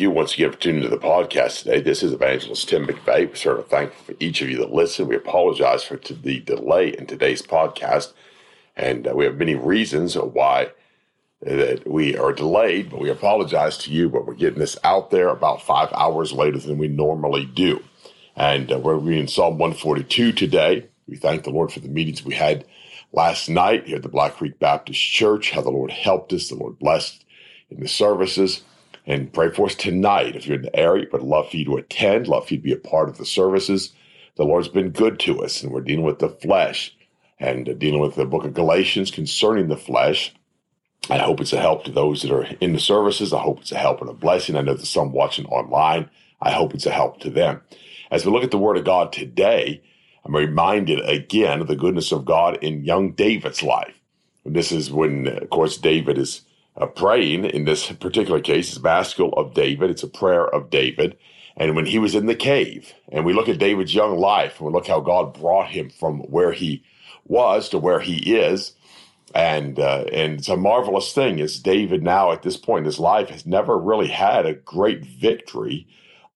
You once again for tuning to the podcast today. This is Evangelist Tim McVeigh. We're certainly thankful for each of you that listen. We apologize for the delay in today's podcast, and uh, we have many reasons why that we are delayed, but we apologize to you, but we're getting this out there about five hours later than we normally do. And uh, we're reading Psalm 142 today. We thank the Lord for the meetings we had last night here at the Black Creek Baptist Church, how the Lord helped us, the Lord blessed in the services. And pray for us tonight. If you're in the area, but love for you to attend, love for you to be a part of the services. The Lord's been good to us, and we're dealing with the flesh and dealing with the book of Galatians concerning the flesh. I hope it's a help to those that are in the services. I hope it's a help and a blessing. I know there's some watching online. I hope it's a help to them. As we look at the Word of God today, I'm reminded again of the goodness of God in young David's life. And this is when, of course, David is uh, praying in this particular case, it's Maschil of David. It's a prayer of David. And when he was in the cave, and we look at David's young life, and we look how God brought him from where he was to where he is, and uh, and it's a marvelous thing is David now at this point in his life has never really had a great victory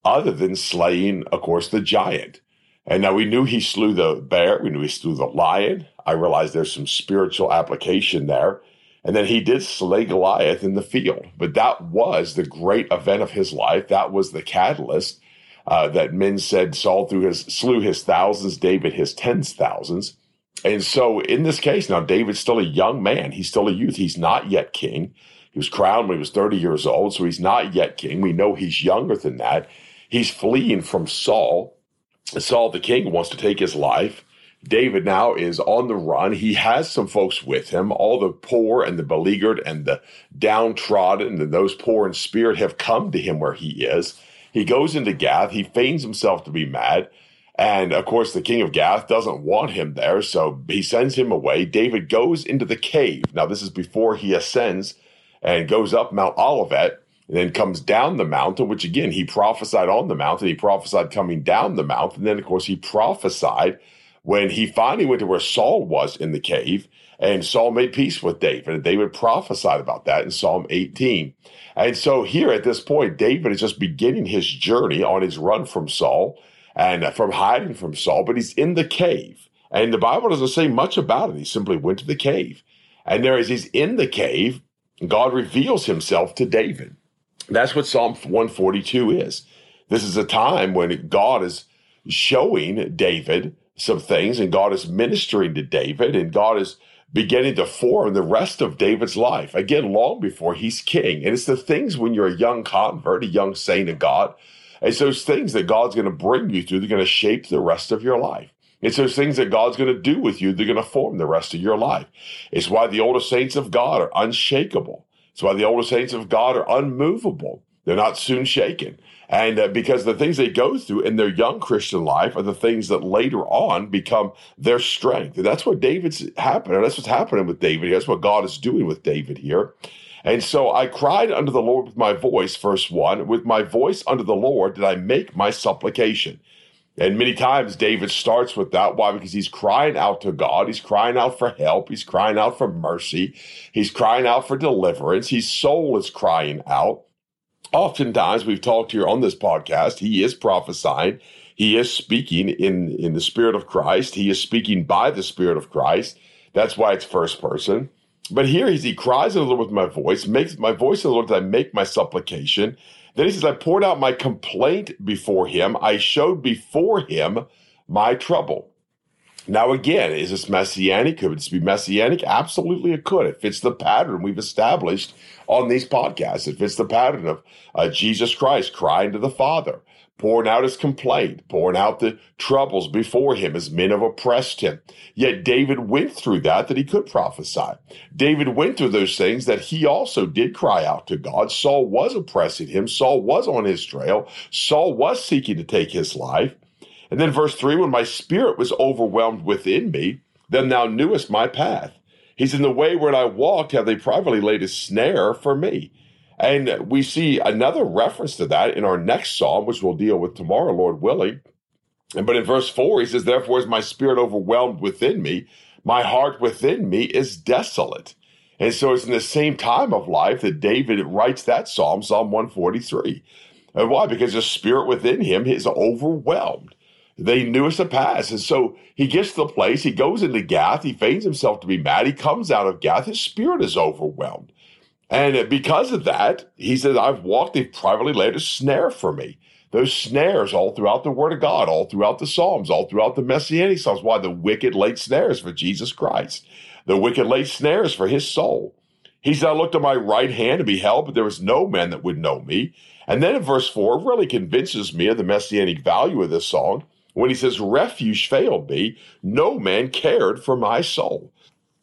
other than slaying, of course, the giant. And now we knew he slew the bear, we knew he slew the lion. I realize there's some spiritual application there. And then he did slay Goliath in the field. But that was the great event of his life. That was the catalyst uh, that men said Saul through his, slew his thousands, David his tens thousands. And so in this case, now David's still a young man. He's still a youth. He's not yet king. He was crowned when he was 30 years old, so he's not yet king. We know he's younger than that. He's fleeing from Saul. Saul the king wants to take his life. David now is on the run. He has some folks with him. All the poor and the beleaguered and the downtrodden and those poor in spirit have come to him where he is. He goes into Gath. He feigns himself to be mad. And of course, the king of Gath doesn't want him there, so he sends him away. David goes into the cave. Now, this is before he ascends and goes up Mount Olivet and then comes down the mountain, which again, he prophesied on the mountain. He prophesied coming down the mountain. And then, of course, he prophesied when he finally went to where Saul was in the cave, and Saul made peace with David, and David prophesied about that in Psalm 18. And so here at this point, David is just beginning his journey on his run from Saul and from hiding from Saul, but he's in the cave. And the Bible doesn't say much about it. He simply went to the cave. And there, as he's in the cave, God reveals himself to David. That's what Psalm 142 is. This is a time when God is showing David some things, and God is ministering to David, and God is beginning to form the rest of David's life. Again, long before he's king. And it's the things when you're a young convert, a young saint of God, it's those things that God's going to bring you through. They're going to shape the rest of your life. It's those things that God's going to do with you. They're going to form the rest of your life. It's why the older saints of God are unshakable. It's why the older saints of God are unmovable. They're not soon shaken. And uh, because the things they go through in their young Christian life are the things that later on become their strength. And that's what David's happening. That's what's happening with David. That's what God is doing with David here. And so I cried unto the Lord with my voice, verse one, with my voice unto the Lord did I make my supplication. And many times David starts with that. Why? Because he's crying out to God. He's crying out for help. He's crying out for mercy. He's crying out for deliverance. His soul is crying out. Oftentimes we've talked here on this podcast, he is prophesying. He is speaking in, in the spirit of Christ. He is speaking by the spirit of Christ. That's why it's first person. But here he's, he cries the Lord with my voice, makes my voice the Lord that I make my supplication. Then he says, I poured out my complaint before him. I showed before him my trouble. Now, again, is this messianic? Could this be messianic? Absolutely, it could. It fits the pattern we've established on these podcasts. It fits the pattern of uh, Jesus Christ crying to the Father, pouring out his complaint, pouring out the troubles before him as men have oppressed him. Yet David went through that, that he could prophesy. David went through those things that he also did cry out to God. Saul was oppressing him. Saul was on his trail. Saul was seeking to take his life. And then verse 3 when my spirit was overwhelmed within me, then thou knewest my path. He's in the way where I walked, have they privately laid a snare for me. And we see another reference to that in our next psalm, which we'll deal with tomorrow, Lord willing. But in verse 4, he says, Therefore is my spirit overwhelmed within me, my heart within me is desolate. And so it's in the same time of life that David writes that psalm, Psalm 143. And why? Because the spirit within him is overwhelmed. They knew us a pass. And so he gets to the place, he goes into Gath, he feigns himself to be mad, he comes out of Gath, his spirit is overwhelmed. And because of that, he says, I've walked, they've privately laid a snare for me. Those snares all throughout the Word of God, all throughout the Psalms, all throughout the Messianic Psalms. Why? The wicked laid snares for Jesus Christ. The wicked laid snares for his soul. He said, I looked at my right hand and beheld, but there was no man that would know me. And then in verse 4, really convinces me of the messianic value of this song when he says, Refuge failed me, no man cared for my soul.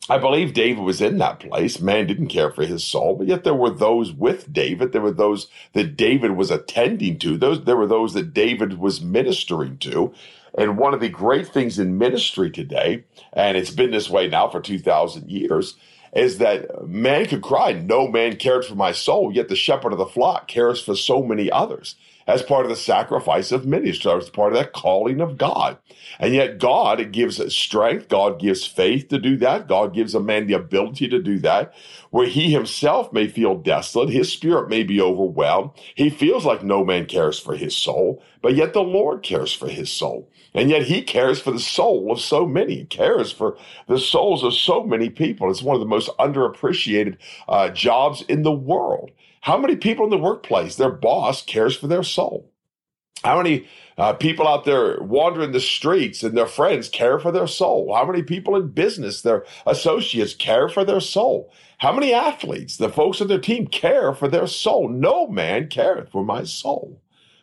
I believe David was in that place. Man didn't care for his soul, but yet there were those with David. There were those that David was attending to. Those there were those that David was ministering to. And one of the great things in ministry today, and it's been this way now for 2,000 years, is that man could cry, No man cared for my soul, yet the shepherd of the flock cares for so many others as part of the sacrifice of ministry, as part of that calling of God. And yet, God gives strength, God gives faith to do that, God gives a man the ability to do that, where he himself may feel desolate, his spirit may be overwhelmed, he feels like no man cares for his soul, but yet the Lord cares for his soul. And yet he cares for the soul of so many, he cares for the souls of so many people. It's one of the most underappreciated uh, jobs in the world. How many people in the workplace, their boss cares for their soul? How many uh, people out there wandering the streets and their friends care for their soul? How many people in business, their associates care for their soul? How many athletes, the folks on their team care for their soul? No man careth for my soul.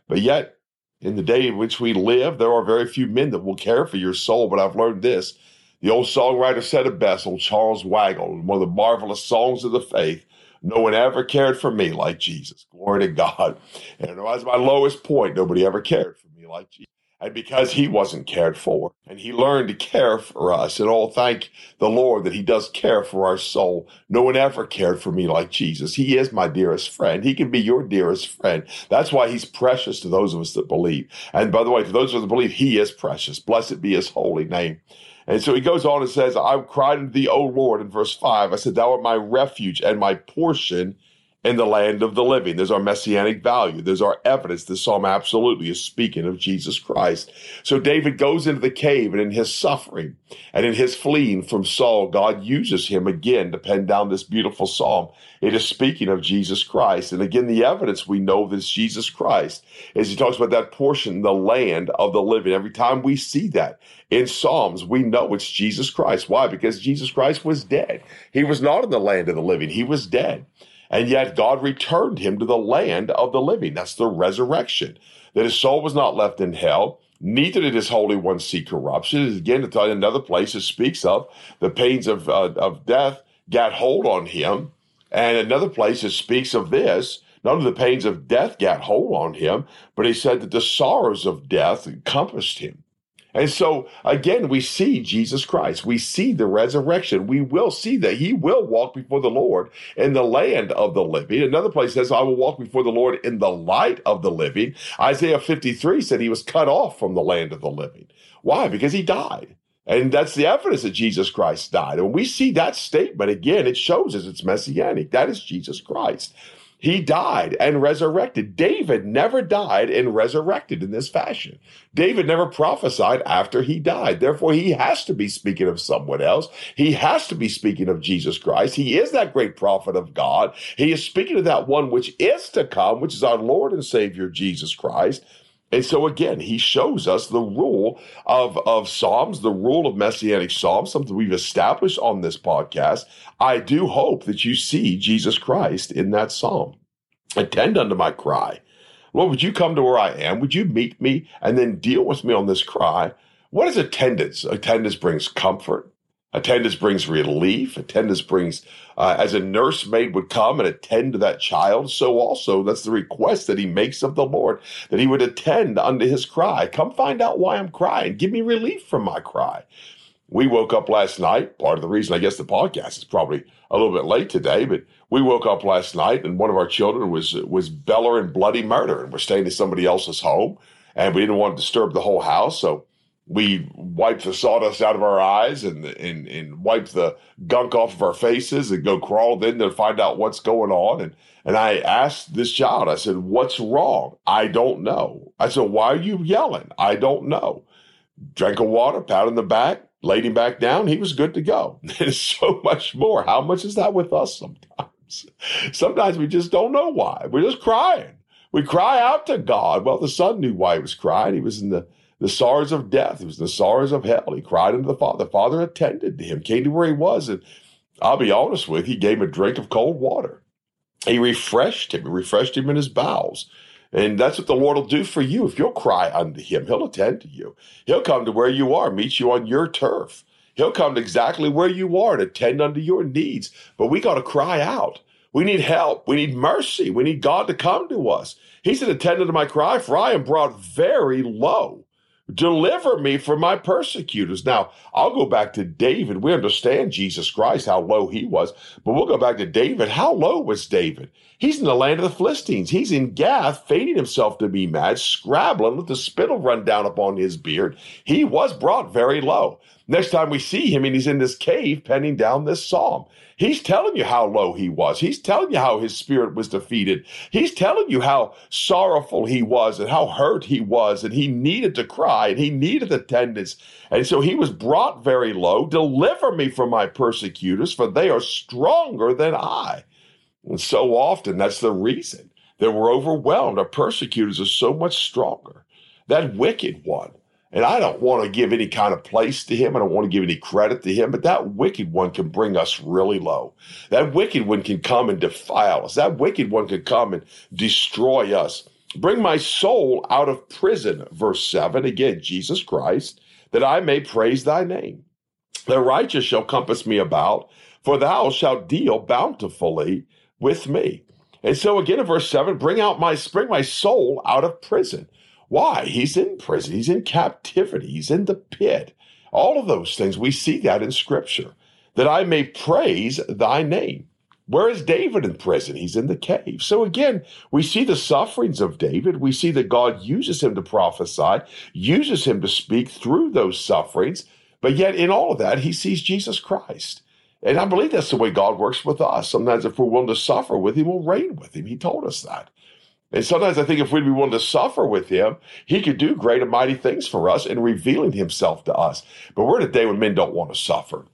But yet, in the day in which we live, there are very few men that will care for your soul. But I've learned this. The old songwriter said it best, old Charles Weigle, one of the marvelous songs of the faith. No one ever cared for me like Jesus. Glory to God. And it was my lowest point. Nobody ever cared for me like Jesus. And because he wasn't cared for, and he learned to care for us, and all thank the Lord that he does care for our soul. No one ever cared for me like Jesus. He is my dearest friend. He can be your dearest friend. That's why he's precious to those of us that believe. And by the way, to those of us that believe, he is precious. Blessed be his holy name. And so he goes on and says, I cried unto thee, O Lord, in verse 5. I said, Thou art my refuge and my portion in the land of the living. There's our messianic value. There's our evidence. This psalm absolutely is speaking of Jesus Christ. So David goes into the cave and in his suffering and in his fleeing from Saul, God uses him again to pen down this beautiful psalm. It is speaking of Jesus Christ. And again, the evidence we know that it's Jesus Christ as he talks about that portion, the land of the living. Every time we see that in Psalms, we know it's Jesus Christ. Why? Because Jesus Christ was dead. He was not in the land of the living. He was dead. And yet God returned him to the land of the living. That's the resurrection. That his soul was not left in hell, neither did his Holy One see corruption. Again, in another place, it speaks of the pains of, uh, of death got hold on him. And another place, it speaks of this. None of the pains of death got hold on him, but he said that the sorrows of death encompassed him. And so again, we see Jesus Christ. We see the resurrection. We will see that he will walk before the Lord in the land of the living. Another place says, I will walk before the Lord in the light of the living. Isaiah 53 said he was cut off from the land of the living. Why? Because he died. And that's the evidence that Jesus Christ died. And we see that statement again, it shows us it's messianic. That is Jesus Christ. He died and resurrected. David never died and resurrected in this fashion. David never prophesied after he died. Therefore, he has to be speaking of someone else. He has to be speaking of Jesus Christ. He is that great prophet of God. He is speaking of that one which is to come, which is our Lord and Savior, Jesus Christ. And so again, he shows us the rule of, of Psalms, the rule of Messianic Psalms, something we've established on this podcast. I do hope that you see Jesus Christ in that Psalm. Attend unto my cry. Lord, would you come to where I am? Would you meet me and then deal with me on this cry? What is attendance? Attendance brings comfort. Attendance brings relief. Attendance brings, uh, as a nursemaid would come and attend to that child, so also that's the request that he makes of the Lord, that he would attend unto his cry. Come find out why I'm crying. Give me relief from my cry. We woke up last night. Part of the reason, I guess, the podcast is probably a little bit late today, but we woke up last night and one of our children was was bellowing bloody murder, and we're staying in somebody else's home, and we didn't want to disturb the whole house, so we wipe the sawdust out of our eyes and, and, and wipe the gunk off of our faces and go crawl in to find out what's going on. And, and I asked this child, I said, what's wrong? I don't know. I said, why are you yelling? I don't know. Drank a water, pat on the back, laid him back down. He was good to go. There's so much more. How much is that with us sometimes? Sometimes we just don't know why. We're just crying. We cry out to God. Well, the son knew why he was crying. He was in the the sorrows of death. It was the sorrows of hell. He cried unto the Father. The Father attended to him, came to where he was, and I'll be honest with you, he gave him a drink of cold water. He refreshed him, he refreshed him in his bowels. And that's what the Lord will do for you. If you'll cry unto him, he'll attend to you. He'll come to where you are, meet you on your turf. He'll come to exactly where you are and attend unto your needs. But we got to cry out. We need help. We need mercy. We need God to come to us. He said, Attend unto my cry, for I am brought very low. Deliver me from my persecutors. Now, I'll go back to David. We understand Jesus Christ, how low he was, but we'll go back to David. How low was David? He's in the land of the Philistines. He's in Gath, feigning himself to be mad, scrabbling, with the spittle run down upon his beard. He was brought very low. Next time we see him, and he's in this cave penning down this psalm. He's telling you how low he was. He's telling you how his spirit was defeated. He's telling you how sorrowful he was and how hurt he was, and he needed to cry and he needed attendance. And so he was brought very low. Deliver me from my persecutors, for they are stronger than I. And so often that's the reason that we're overwhelmed. Our persecutors are so much stronger. That wicked one and I don't want to give any kind of place to him. I don't want to give any credit to him, but that wicked one can bring us really low. That wicked one can come and defile us. That wicked one can come and destroy us. Bring my soul out of prison, verse 7. Again, Jesus Christ, that I may praise thy name. The righteous shall compass me about, for thou shalt deal bountifully with me. And so again in verse 7, bring out my bring my soul out of prison. Why? He's in prison, he's in captivity, he's in the pit. All of those things, we see that in Scripture, that I may praise thy name. Where is David in prison? He's in the cave. So again, we see the sufferings of David. We see that God uses him to prophesy, uses him to speak through those sufferings. But yet, in all of that, he sees Jesus Christ. And I believe that's the way God works with us. Sometimes, if we're willing to suffer with him, we'll reign with him. He told us that. And sometimes I think if we'd be willing to suffer with him, he could do great and mighty things for us in revealing himself to us. But we're in a day when men don't want to suffer.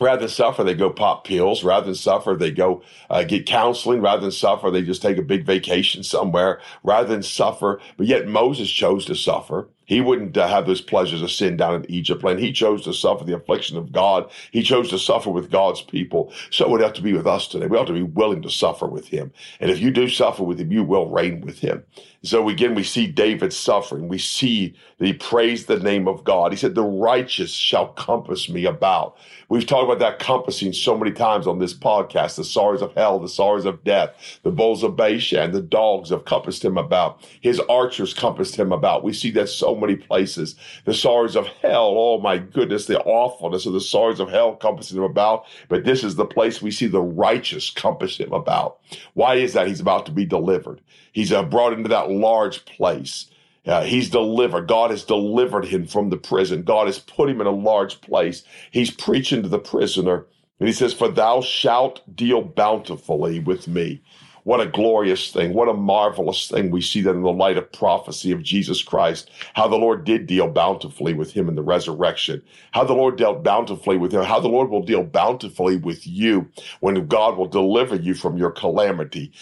Rather than suffer, they go pop pills. Rather than suffer, they go uh, get counseling. Rather than suffer, they just take a big vacation somewhere. Rather than suffer, but yet Moses chose to suffer. He wouldn't uh, have those pleasures of sin down in Egypt land. He chose to suffer the affliction of God. He chose to suffer with God's people. So it would have to be with us today. We ought to be willing to suffer with him. And if you do suffer with him, you will reign with him. So again, we see David suffering. We see that he praised the name of God. He said, the righteous shall compass me about. We've talked about that compassing so many times on this podcast. The sorrows of hell, the sorrows of death, the bulls of Bashan, the dogs have compassed him about. His archers compassed him about. We see that so many places. The sorrows of hell, oh my goodness, the awfulness of the sorrows of hell compassing him about. But this is the place we see the righteous compass him about. Why is that? He's about to be delivered. He's uh, brought into that large place. Uh, he's delivered. God has delivered him from the prison. God has put him in a large place. He's preaching to the prisoner. And he says, For thou shalt deal bountifully with me. What a glorious thing. What a marvelous thing. We see that in the light of prophecy of Jesus Christ, how the Lord did deal bountifully with him in the resurrection, how the Lord dealt bountifully with him, how the Lord will deal bountifully with you when God will deliver you from your calamity.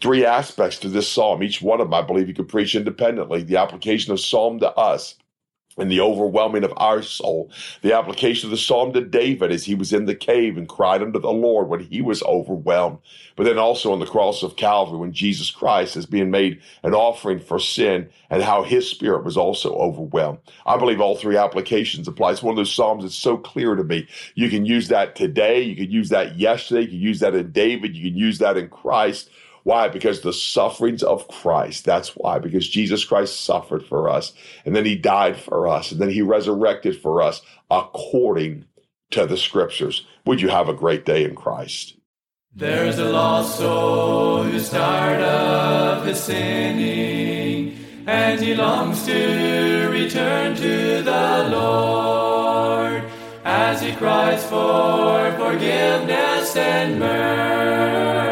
three aspects to this psalm. Each one of them, I believe, you could preach independently. The application of psalm to us and the overwhelming of our soul. The application of the psalm to David as he was in the cave and cried unto the Lord when he was overwhelmed. But then also on the cross of Calvary when Jesus Christ is being made an offering for sin and how his spirit was also overwhelmed. I believe all three applications apply. It's one of those psalms that's so clear to me. You can use that today. You can use that yesterday. You can use that in David. You can use that in Christ why? Because the sufferings of Christ. That's why. Because Jesus Christ suffered for us, and then he died for us, and then he resurrected for us according to the scriptures. Would you have a great day in Christ? There's a lost soul who's tired of his sinning, and he longs to return to the Lord as he cries for forgiveness and mercy.